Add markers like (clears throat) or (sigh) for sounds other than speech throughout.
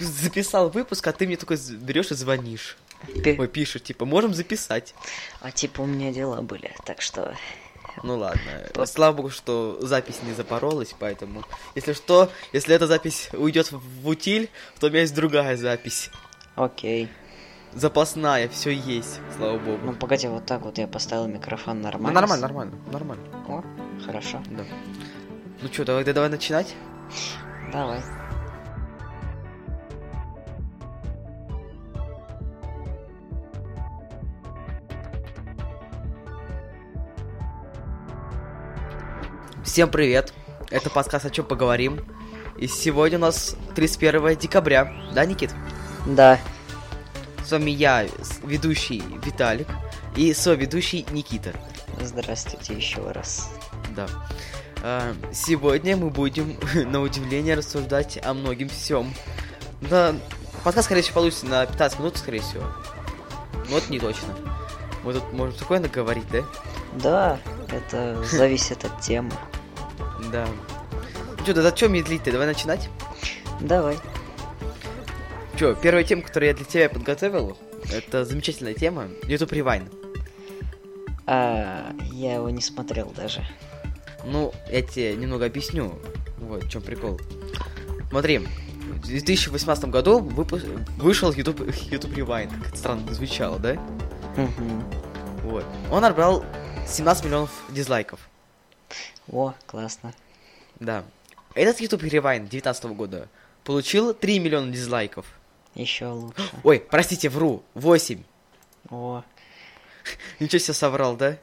записал выпуск, а ты мне только берешь и звонишь. Пи- Ой, пишешь, типа, можем записать. А типа у меня дела были, так что... Ну ладно. Вот. Слава богу, что запись не запоролась, поэтому. Если что, если эта запись уйдет в утиль, то у меня есть другая запись. Окей. Запасная, все есть, слава богу. Ну погоди, вот так вот я поставил микрофон Ну, нормально. нормально, нормально, нормально. О, хорошо. Да. Ну что, давай, давай начинать? Давай. Всем привет! Это подкаст «О чем поговорим?» И сегодня у нас 31 декабря, да, Никит? Да. С вами я, ведущий Виталик, и соведущий Никита. Здравствуйте еще раз. Да. А, Сегодня мы будем, (laughs) на удивление, рассуждать о многим всем. Да, подкаст, скорее всего, получится на 15 минут, скорее всего. Но это не точно. Мы тут можем спокойно говорить, да? Да, это (laughs) зависит от темы. Да. Ну что, да зачем медлить-то? Давай начинать. Давай. Че, первая тема, которую я для тебя подготовил, это замечательная тема. YouTube Rewind. А, я его не смотрел даже. Ну, я тебе немного объясню. Вот, в чем прикол. Смотри, в 2018 году выпу- вышел YouTube, (laughs) YouTube Rewind. Как это странно звучало, да? Мгм. Вот. Он набрал 17 миллионов дизлайков. О, классно. Да. Этот YouTube Rewind 2019 года получил 3 миллиона дизлайков. Еще лучше. (gasps) Ой, простите, вру. 8. О, (laughs) Ничего себе соврал, да?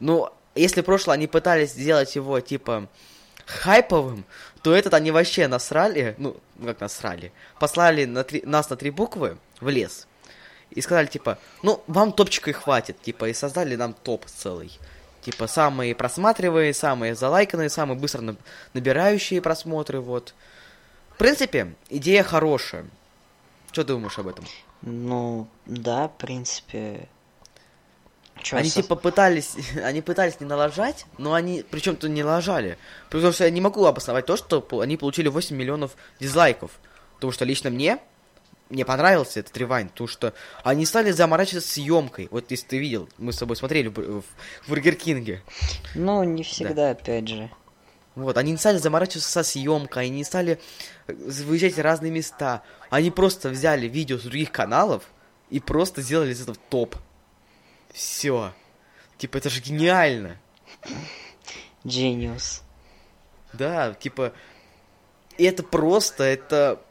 Ну, если прошлое они пытались сделать его, типа, хайповым, то этот они вообще насрали, ну, как насрали, послали на три, нас на три буквы в лес. И сказали, типа, ну, вам топчика и хватит, типа, и создали нам топ целый. Типа, самые просматриваемые, самые залайканные, самые быстро наб- набирающие просмотры, вот. В принципе, идея хорошая. Что думаешь об этом? ну, да, в принципе... Чё, они со- типа пытались, (laughs) они пытались не налажать, но они причем-то не налажали. Потому что я не могу обосновать то, что они получили 8 миллионов дизлайков. Потому что лично мне, мне понравился этот ревайн, потому что они стали заморачиваться съемкой. Вот если ты видел, мы с тобой смотрели в, в Бургер Кинге. Ну, не всегда, опять же. Вот, они не стали заморачиваться со съемкой, они не стали э, выезжать в разные места. Они просто взяли видео с других каналов и просто сделали из этого топ. Все. Типа, это же гениально. Genius. Да, типа, это просто, это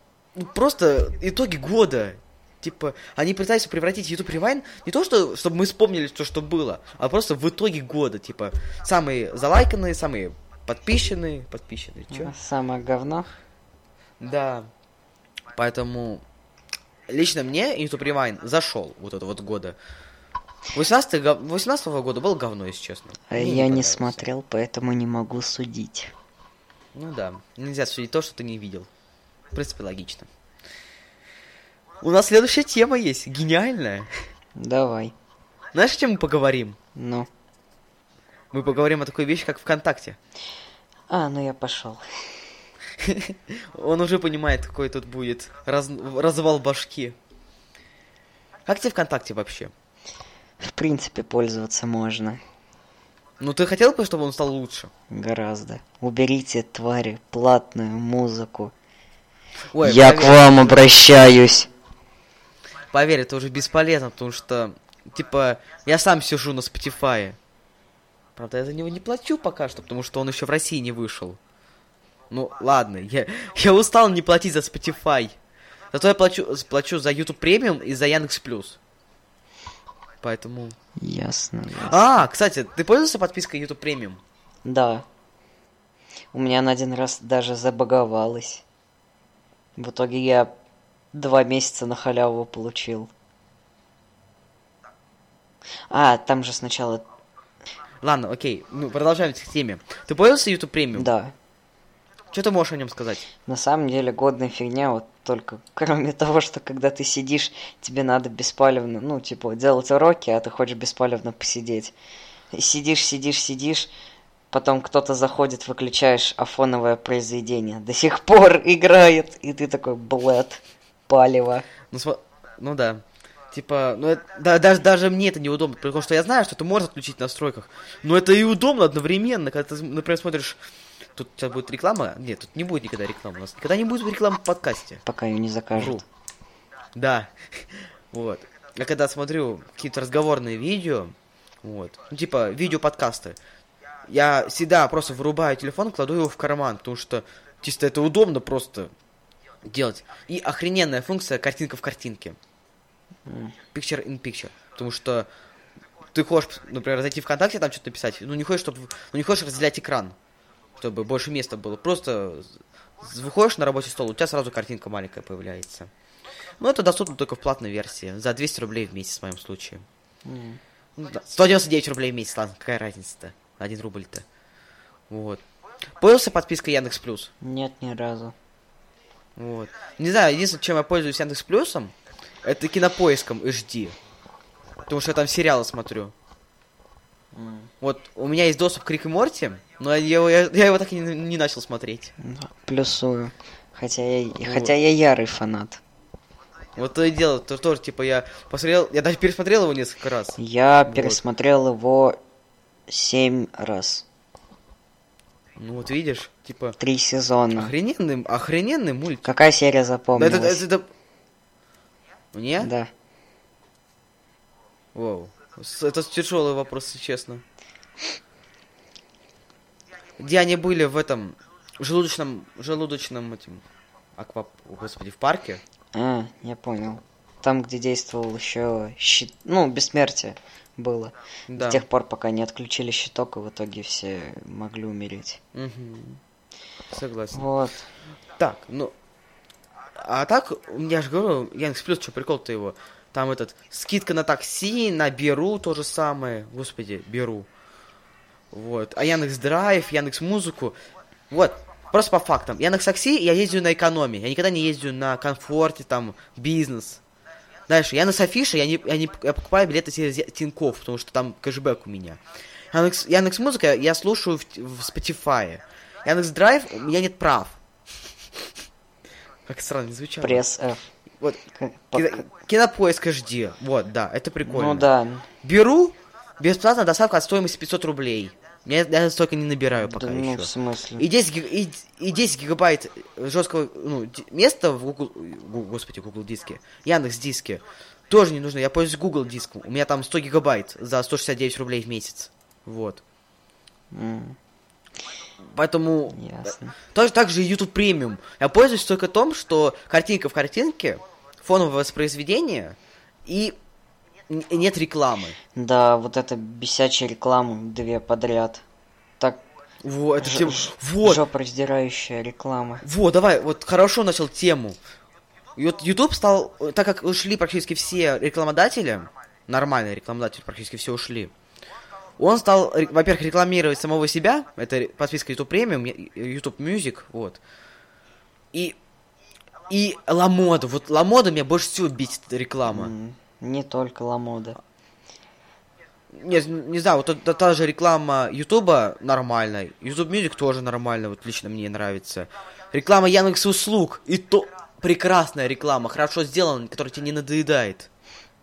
просто итоги года. Типа, они пытаются превратить YouTube Rewind не то, что, чтобы мы вспомнили то, что было, а просто в итоге года. Типа, самые залайканные, самые подписченные, подписченные, чё? Самое говно. Да. Поэтому лично мне YouTube Rewind зашел вот это вот года. 18 18 года был говно, если честно. А Мне я не понравился. смотрел, поэтому не могу судить. Ну да, нельзя судить то, что ты не видел. В принципе, логично. У нас следующая тема есть, гениальная. Давай. Знаешь, о чем мы поговорим? Ну. Мы поговорим о такой вещи, как ВКонтакте. А, ну я пошел. (laughs) Он уже понимает, какой тут будет раз- развал башки. Как тебе ВКонтакте вообще? В принципе, пользоваться можно. Ну, ты хотел бы, чтобы он стал лучше? Гораздо. Уберите, твари, платную музыку. Ой, я поверь- к вам обращаюсь. Поверь, это уже бесполезно, потому что, типа, я сам сижу на Spotify. Правда, я за него не плачу пока что, потому что он еще в России не вышел. Ну, ладно, я, я устал не платить за Spotify. Зато я плачу, плачу за YouTube Premium и за Яндекс Плюс. Поэтому... Ясно. ясно. А, кстати, ты пользовался подпиской YouTube Premium? Да. У меня на один раз даже забаговалось. В итоге я два месяца на халяву получил. А, там же сначала... Ладно, окей, ну, продолжаем к теме. Ты пользовался YouTube Premium? Да. Что ты можешь о нем сказать? На самом деле годная фигня, вот только кроме (laughs) того, что когда ты сидишь, тебе надо беспалевно, ну, типа, делать уроки, а ты хочешь беспалевно посидеть. И сидишь, сидишь, сидишь, потом кто-то заходит, выключаешь афоновое произведение. До сих пор (laughs) играет, и ты такой, блэд, палево. Ну, смо- ну да. Типа, ну это, да, даже, даже мне это неудобно, потому что я знаю, что ты можешь отключить в настройках, но это и удобно одновременно, когда ты, например, смотришь, тут сейчас будет реклама, нет, тут не будет никогда рекламы, у нас никогда не будет рекламы в подкасте. Пока ее не закажут. Да, (laughs) вот. Я когда смотрю какие-то разговорные видео, вот, ну типа видео-подкасты, я всегда просто вырубаю телефон, кладу его в карман, потому что чисто это удобно просто делать. И охрененная функция картинка в картинке. Picture in picture. Потому что ты хочешь, например, зайти в ВКонтакте, там что-то написать, ну не хочешь, чтобы, ну не хочешь разделять экран, чтобы больше места было. Просто выходишь на рабочий стол, у тебя сразу картинка маленькая появляется. Ну, это доступно только в платной версии, за 200 рублей в месяц в моем случае. М. Ну, да, 199 рублей в месяц, ладно, какая разница-то? Один рубль-то. Вот. Пользовался подпиской Яндекс Плюс? Нет, ни разу. Вот. Не знаю, единственное, чем я пользуюсь Яндекс Плюсом, это кинопоиском HD. Потому что я там сериалы смотрю. М. Вот, у меня есть доступ к Рик и Морти, но я его, я, я его так и не, не начал смотреть. Да, Плюсую. Хотя я, Вот. хотя я ярый фанат. Вот то и дело, то тоже, типа, я посмотрел, я даже пересмотрел его несколько раз. Я Вот. пересмотрел его семь раз. Ну вот видишь, типа, Три сезона. охрененный, охрененный мультик. Какая серия Да запомнилась? это, это, это- Мне? Да. Воу. С- Это тяжелый вопрос, если честно. Где они были в этом желудочном, желудочном этим аква, о, господи, в парке? А, я понял. Там, где действовал еще щит... Ну, бессмертие было. Да. С тех пор, пока не отключили щиток, и в итоге все могли умереть. Мгм. Согласен. Вот. Так, ну. А так, я же говорю, Яндекс Плюс, что прикол-то его? Там этот, скидка на такси, на Беру то же самое. Господи, Беру. Вот. А Яндекс Драйв, Яндекс Музыку. Вот. Просто по фактам. Яндекс Такси я ездил на экономии. Я никогда не ездил на комфорте, там, бизнес. Дальше, Яндекс Афиша, я, не, я, не, я покупаю билеты через Тинькофф, потому что там кэшбэк у меня. Яндекс, Яндекс Музыка я слушаю в, в Spotify. Яндекс Драйв, у меня нет прав. Как странно звучало. Пресс F. Вот, Как- кино- кинопоиск HD. Вот, да, это прикольно. Ну да. Беру, бесплатная доставка от стоимости 500 рублей. Я, я столько не набираю пока Да, ну, еще. в смысле? И 10, гиг- и, и 10 гигабайт жесткого ну, места в Google, господи, Google диске, Яндекс диске тоже не нужно. Я пользуюсь Google диском. У меня там 100 гигабайт за 169 рублей в месяц. Вот. М, Поэтому Ясно. Тоже так же и YouTube премиум. Я пользуюсь только том, что картинка в картинке, фоновое воспроизведение и нет рекламы. Да, вот это бесячая реклама две подряд. Так, Вот, это Ж- тем- вот, жопа раздирающая реклама. вот, давай, вот хорошо начал тему. И вот YouTube стал, так как ушли практически все рекламодатели, нормальные рекламодатели практически все ушли, он стал, во-первых, рекламировать самого себя, это подписка YouTube Premium, YouTube Music, вот. И, и Ламода, вот Ламода меня больше всего бесит реклама. М, Не только Ламода. Не, не знаю, вот та, та же реклама Ютуба нормальная, YouTube Music тоже нормально, вот лично мне нравится. Реклама Яндекс услуг, и то прекрасная реклама, хорошо сделана, которая тебе не надоедает.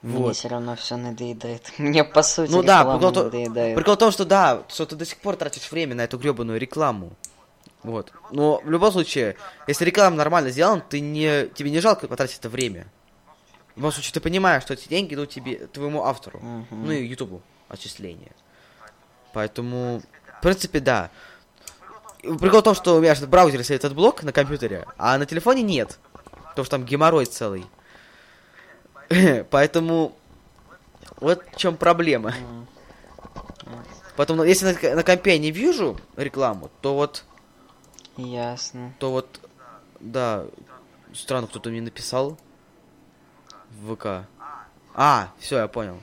Мне Вот. все равно все надоедает. (laughs) Мне по сути Ну да, прикол, то- надоедает. прикол в том, что да, что ты до сих пор тратишь время на эту гребаную рекламу. Вот. Но в любом случае, если реклама нормально сделана, ты не, тебе не жалко потратить это время. В любом случае, ты понимаешь, что эти деньги идут тебе, твоему автору. Мгм. Ну и Ютубу отчисления. Поэтому, в принципе, да. Прикол в том, что у меня же в браузере стоит этот блок на компьютере, а на телефоне нет. Потому что там геморрой целый. (laughs) Поэтому вот в чем проблема. М. Поэтому, если на, на компе я не вижу рекламу, то вот, Ясно. то вот, да, странно, кто-то мне написал в ВК. А, все, я понял.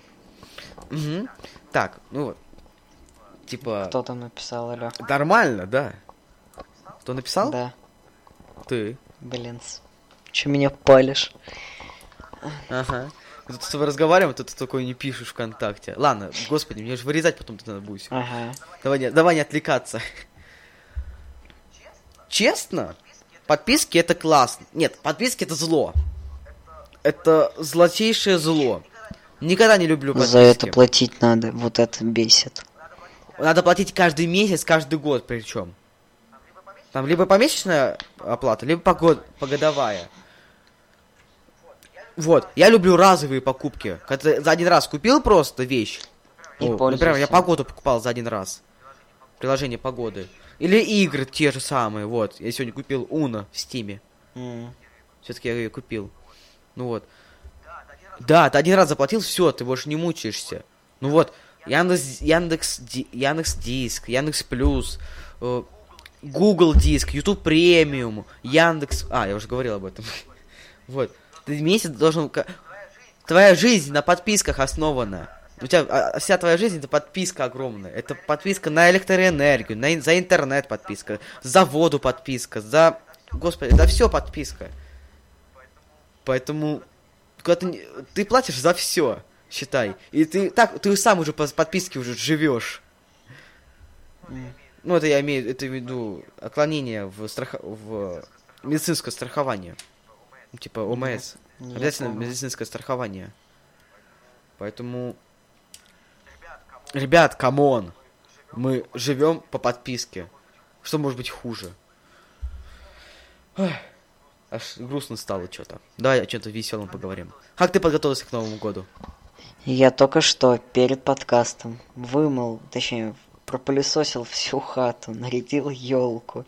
Мгм. Так, ну вот. Типа, Кто там написал, алё? нормально, да. Кто написал? Да, Ты. блин. Че меня палишь? Ага. Мы тут с тобой разговариваем, а ты такой не пишешь ВКонтакте. Ладно, господи, мне же вырезать потом тут надо будет. Ага. Давай не, давай не отвлекаться. Честно, подписки это классно. Нет, подписки это зло. Это злотейшее зло. Никогда не люблю подписки. За это платить надо, вот это бесит. Надо платить каждый месяц, каждый год причем. Там либо помесячная оплата, либо погод, погодовая. Вот, я люблю разовые покупки. Когда ты за один раз купил просто вещь. И О, например, я погоду покупал за один раз. Приложение погоды. Или игры те же самые, вот. Я сегодня купил Уна в Стиме. М. Все-таки я ее купил. Ну вот. Да, ты один раз заплатил, все, ты больше не мучаешься. Ну вот, Яндекс, Яндекс, Яндекс Диск, Яндекс Плюс, э, Google Диск, YouTube Премиум, Яндекс... А, я уже говорил об этом. (laughs) Вот. Ты месяц должен... Твоя жизнь на подписках основана. У тебя а, вся твоя жизнь это подписка огромная. Это подписка на электроэнергию, на, за интернет подписка, за воду подписка, за... Господи, за все подписка. Поэтому когда ты, не- ты платишь за все, считай. И ты так, ты сам уже по подписке уже живешь. Ну, это я имею это в виду отклонение в, страх... в медицинское страхование. Ну, Типа ОМС. Я Обязательно понял. медицинское страхование. Поэтому... Ребят, come on! Мы живем по подписке. Что может быть хуже? Ах, Аж грустно стало что-то. Давай о чем-то веселом поговорим. Как ты подготовился к Новому году? Я только что перед подкастом вымыл, точнее, пропылесосил всю хату, нарядил елку,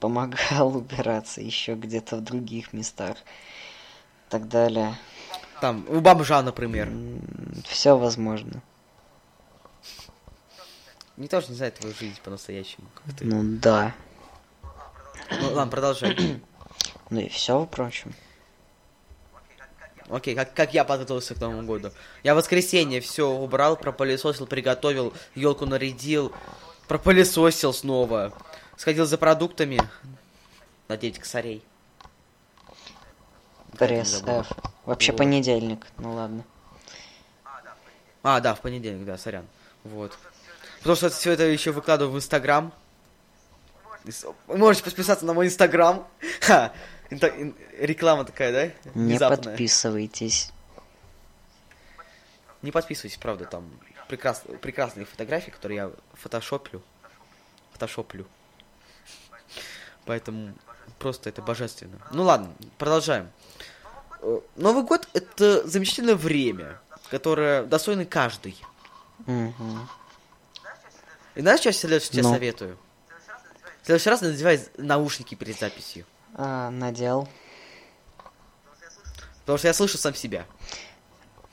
помогал (laughs) убираться еще где-то в других местах, так далее. Там, у бомжа, например. Все возможно. Никто же не знает твою жизнь по-настоящему. Как ты. Ну да. Ну, ладно, продолжай. (clears throat) Ну и все, впрочем. Окей, как, как я подготовился к Новому году? Я в воскресенье все убрал, пропылесосил, приготовил, елку нарядил, пропылесосил снова. Сходил за продуктами на 9 косарей. Пресс. F. Вообще Вот. понедельник. Ну ладно. А, да, в понедельник, да, сорян. Вот. Потому что все это еще выкладываю в Инстаграм. Можете подписаться на мой Инстаграм. Ха! Инта- ин- Реклама такая, да? Не Внезапная. подписывайтесь. Не подписывайтесь, правда, там прекрас... прекрасные фотографии, которые я фотошоплю. Фотошоплю. Поэтому просто это божественно. Ну ладно, продолжаем. Э, Новый год это замечательное время, которое достойно каждый. Мгм. И знаешь, что я тебе Ну. советую? В следующий раз надевай наушники перед записью. А, надел. Потому что я слышу сам себя.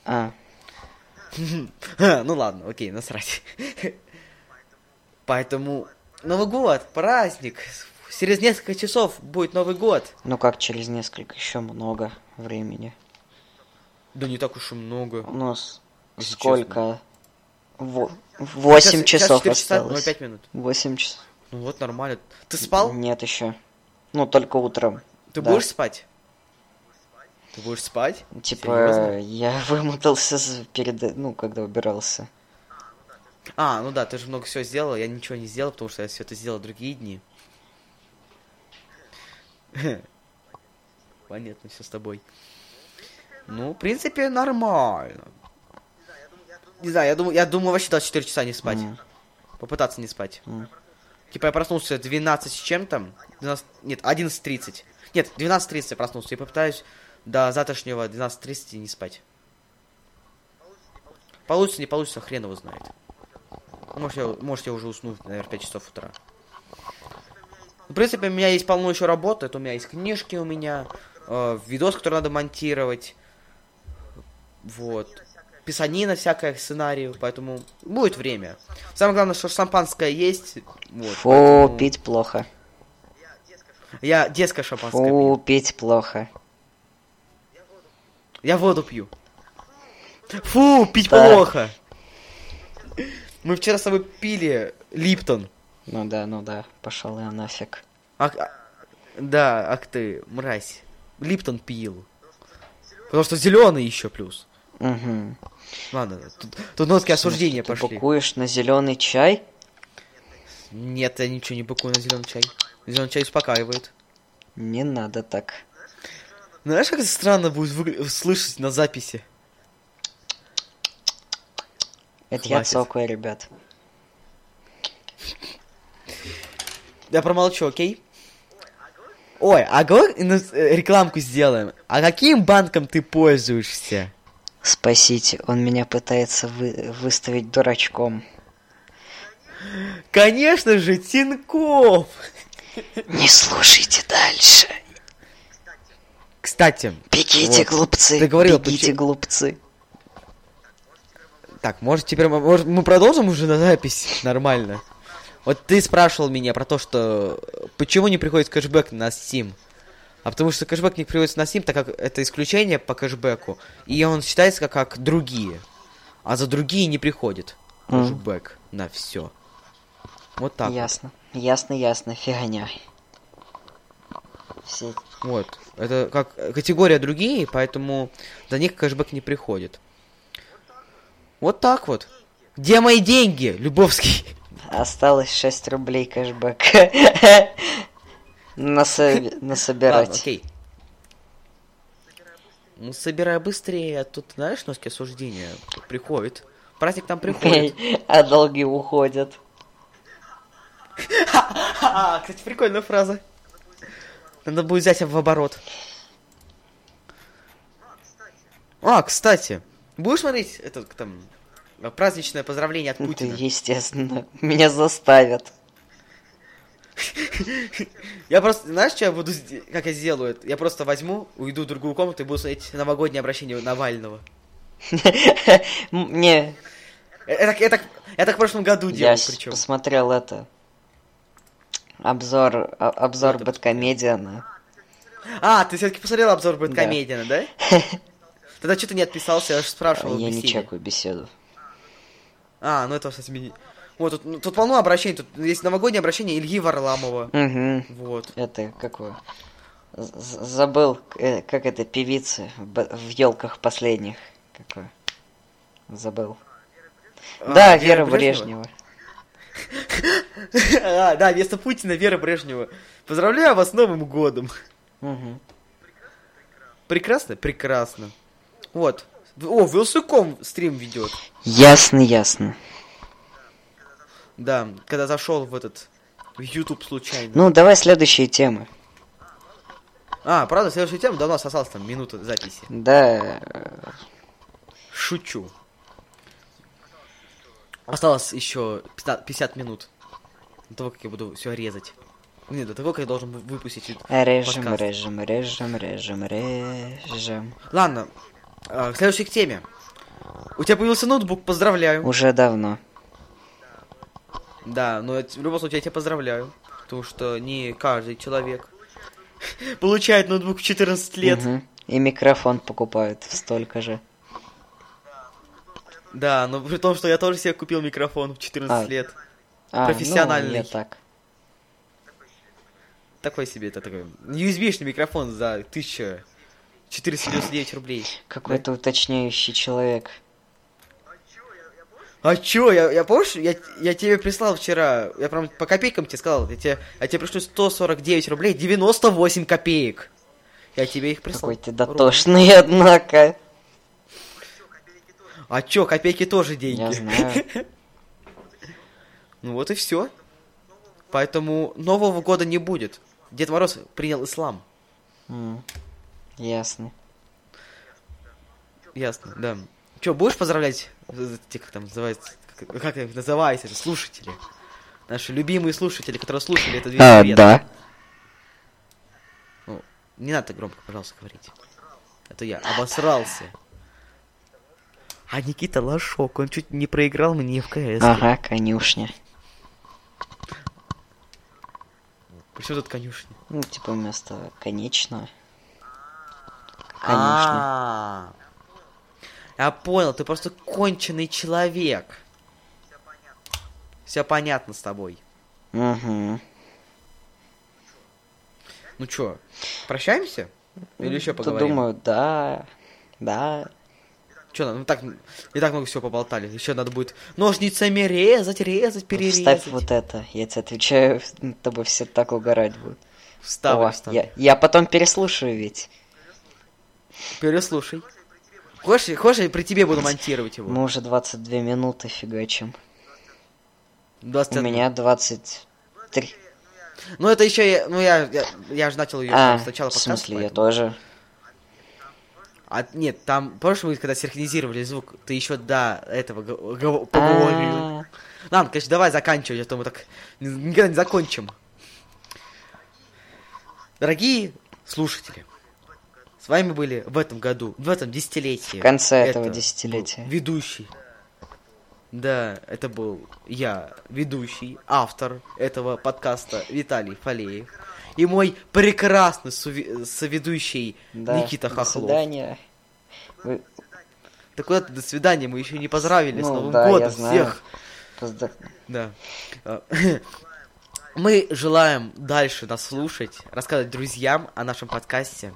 А, (laughs) Ну ладно, окей, насрать. Поэтому Новый год, праздник. Через несколько часов будет Новый год. ну как через несколько, еще много времени. Да не так уж и много. У нас Если сколько? Во- Восемь Сейчас- сейчас часов 4 часа, осталось. 05 минут. Восемь часов. Ну вот, нормально. Ты спал? Нет еще. Ну, только утром. Ты да. будешь спать? Ты будешь спать? Типа, Серьезно? я (laughs) вымотался перед, ну, когда убирался. А, ну да, ты же много всего сделал, я ничего не сделал, потому что я все это сделал другие дни. (laughs) Понятно, все с тобой. Ну, в принципе, нормально. Не знаю, я думаю, я думаю вообще 24 часа не спать. Попытаться не спать. Типа я проснулся 12 с чем-то. 12... Нет, 11.30. Нет, 12.30 я проснулся. И попытаюсь до завтрашнего 12.30 не спать. Получится, не получится, хрен его знает. Может, я, может, я уже усну, наверное, в 5 часов утра. В принципе, у меня есть полно еще работы. Это у меня есть книжки у меня, э, видос, который надо монтировать. Вот. Писанина всякая, сценарию, поэтому будет время. Самое главное, что шампанское есть. Вот, Фу, поэтому пить плохо. Я детское шампанское Фу, пью. пить плохо. Я воду пью. Фу, пить Да. плохо. Мы вчера с тобой пили Липтон. Ну да, ну да, пошел я нафиг. Ах, а- да, ах ты, мразь. Липтон пил. Потому что зеленый еще плюс. Угу. Ладно, тут, тут нотки осуждения Ты пошли. букуешь на зеленый чай? Нет, я ничего не быкую на зеленый чай. Зеленый чай успокаивает. Не надо так. Знаешь, как это странно будет выгля- слышать на записи? Это я Хватит. цокаю, ребят. Я промолчу, окей? Ой, а инос- э, рекламку сделаем. А каким банком ты пользуешься? Спасите, он меня пытается вы- выставить дурачком. Конечно же, Тинькофф! Не слушайте дальше. Кстати, Бегите, Вот. глупцы. Ты Бегите, почему- глупцы. так, может теперь мы, может, мы продолжим уже на запись нормально? Вот ты спрашивал меня про то, что почему не приходит кэшбэк на Steam. А потому что кэшбэк не приходится на Steam, так как это исключение по кэшбэку. И он считается как, как другие. А за другие не приходит кэшбэк на все. Вот так. вот. Ясно. Ясно, ясно. Фигня. Все. Вот. Это как категория другие, поэтому за них кэшбэк не приходит. Вот так вот. Где мои деньги, Любовский? Осталось 6 рублей (laughs) кэшбэк. Насо- Ладно, Насобирать. окей. Ну, собирай быстрее, а тут, знаешь, носки осуждения приходит. Праздник там приходит. А долги уходят. Ха, (laughs) Кстати, прикольная фраза. Надо будет взять в оборот. А, кстати, будешь смотреть это там праздничное поздравление от Путина? естественно. Меня заставят. (laughs) Я просто, знаешь, что я буду, как я сделаю? это? Я просто возьму, уйду в другую комнату и буду смотреть новогоднее обращение Навального. (laughs) Не, я, так, я в прошлом году я делал, причем. посмотрел это. Обзор, а- обзор Бэткомедиана. А, ты все-таки посмотрел обзор Бэткомедиана, да? (laughs) Тогда что ты не отписался, я же спрашивал. Я не чекаю беседу. А, ну это, кстати, Вот, тут, тут полно обращений. Тут есть новогоднее обращение Ильи Варламова. Угу. Вот. Это какое? Забыл, э, как это певица в елках последних. Какое? Забыл. А, да, Вера Брежнева. (laughs) а, да, вместо Путина Вера Брежнева. Поздравляю вас с Новым годом. Мгм. Прекрасно? Прекрасно. Вот. О, Вилсуком стрим ведет. Ясно, ясно. Да, когда зашел в этот в YouTube случайно. Ну, давай следующие темы. А, правда, следующая тема давно осталась там минута записи. Да, э, Шучу. Осталось еще 50 минут. До того, как я буду все резать. Не, до того, как я должен вы- выпустить. режем, Подкаст. режем, режем, режем, режем. Ладно, к следующей к теме. У тебя появился ноутбук, поздравляю. Уже давно. Да, но в любом случае я тебя поздравляю. Потому что не каждый человек (laughs) получает ноутбук в 14 лет. Мгм. И микрофон покупают в столько же. Да, но при том, что я тоже себе купил микрофон в 14 А. лет. А, Профессиональный. Ну, так. Такой себе, это такой USB-шный микрофон за 1499 рублей. Какой-то уточняющий человек. А чё, я, я помнишь, я, я тебе прислал вчера, я прям по копейкам тебе сказал, я тебе, я тебе пришлю 149 рублей, 98 копеек. Я тебе их прислал. Какой ты дотошный, однако. А чё, копейки тоже деньги. Я знаю. (laughs) Ну вот и все. Поэтому Нового года не будет. Дед Мороз принял ислам. Ясно. Ясно, да. Чё, будешь поздравлять те, как там называется, как, как их называется, слушатели? Наши любимые слушатели, которые слушали этот А, видео. да. Ну, не надо так громко, пожалуйста, говорить. А то я обосрался. А Никита Лошок, он чуть не проиграл мне в КС. Ага, конюшня. Причем тут конюшня? Ну, типа вместо конечного. Конюшня. А, Я понял, ты просто конченый человек. Все понятно с тобой. Угу. Ну чё, прощаемся? Или еще поговорим? думаю, да. Да. Че, ну так, и так много всего поболтали. Еще надо будет ножницами резать, резать, перерезать. Вставь вот это. Я тебе отвечаю, тобой все так угорать будут. Вставлю, О, вставлю. я, я потом переслушаю ведь. Переслушай. Хочешь, хочешь, я при тебе буду монтировать его? Мы уже 22 минуты фигачим. У 21. меня 23. Ну это еще, я, ну я, я, я же начал ее А, сначала в подкаст, смысле, я поэтому- тоже. А, нет, там, помнишь, мы когда синхронизировали звук, ты еще до этого го- го- поговорил. А, Ладно, конечно, давай заканчивать, а то мы так ни- никогда не закончим. Дорогие слушатели, с вами были в этом году, в этом десятилетии. В конце этого это десятилетия. был Ведущий. Да, это был я, ведущий, автор этого подкаста Виталий Фалеев. И мой прекрасный соведущий Да, Никита до Хохлов. свидания. Вы Так куда ты до свидания, мы еще не поздравили с Ну, Новым да, годом всех. поздор- Да. А, (laughs) Мы желаем дальше нас слушать, рассказывать друзьям о нашем подкасте,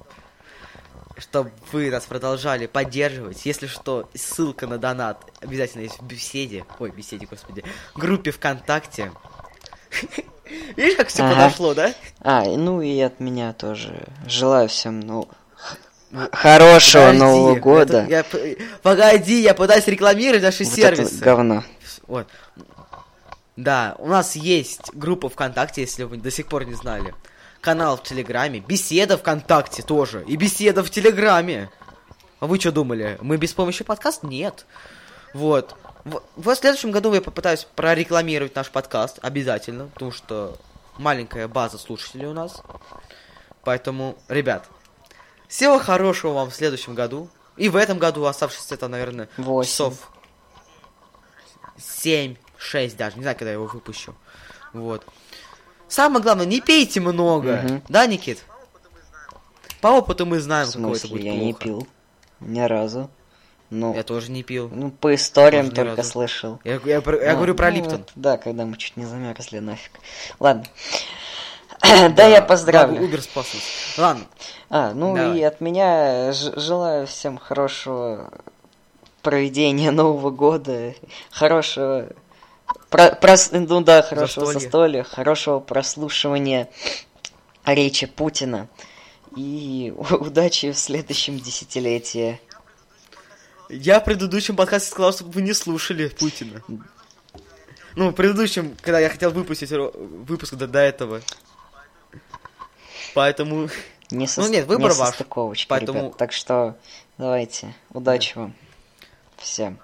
чтобы вы нас продолжали поддерживать. Если что, ссылка на донат обязательно есть в беседе. Ой, беседе, господи. Группе ВКонтакте. (laughs) Видишь, как все Ага. подошло, да? А, ну и от меня тоже. Желаю всем, ну, хорошего Подожди, Нового это года. я п- Погоди, я пытаюсь рекламировать наши Вот это сервисы. говно. Вот. Да, у нас есть группа ВКонтакте, если вы до сих пор не знали. Канал в Телеграме, беседа ВКонтакте тоже. И беседа в Телеграме. А вы что думали? Мы без помощи подкаст? Нет. Вот. В, в следующем году я попытаюсь прорекламировать наш подкаст обязательно, потому что маленькая база слушателей у нас. Поэтому, ребят, всего хорошего вам в следующем году. И в этом году оставшись это, наверное, Восемь. часов 7, 6 даже, не знаю, когда я его выпущу. Вот. Самое главное, не пейте много. Мгм. Да, Никит? По опыту мы В знаем, какое это смысле, будет я плохо. не пил. Ни разу. Ну, Я тоже не пил. ну по историям тоже ни только слышал. Я, я я Ну, говорю про ну, Липтон. вот, да, когда мы чуть не замерзли нафиг. Ладно. (clears throat) Да, я поздравлю. Убер спас нас. Ладно, А, ну Давай. и от меня желаю всем хорошего проведения Нового года, хорошего, про- прос- ну да, хорошего Застолья. застолья, хорошего прослушивания речи Путина и (laughs) удачи в следующем десятилетии. я в предыдущем подкасте сказал, чтобы вы не слушали Путина. Ну, в предыдущем, когда я хотел выпустить выпуск до, до этого. Поэтому... Не со, Ну нет, выбор не ваш, поэтому- ребят. Так что давайте, удачи вам всем.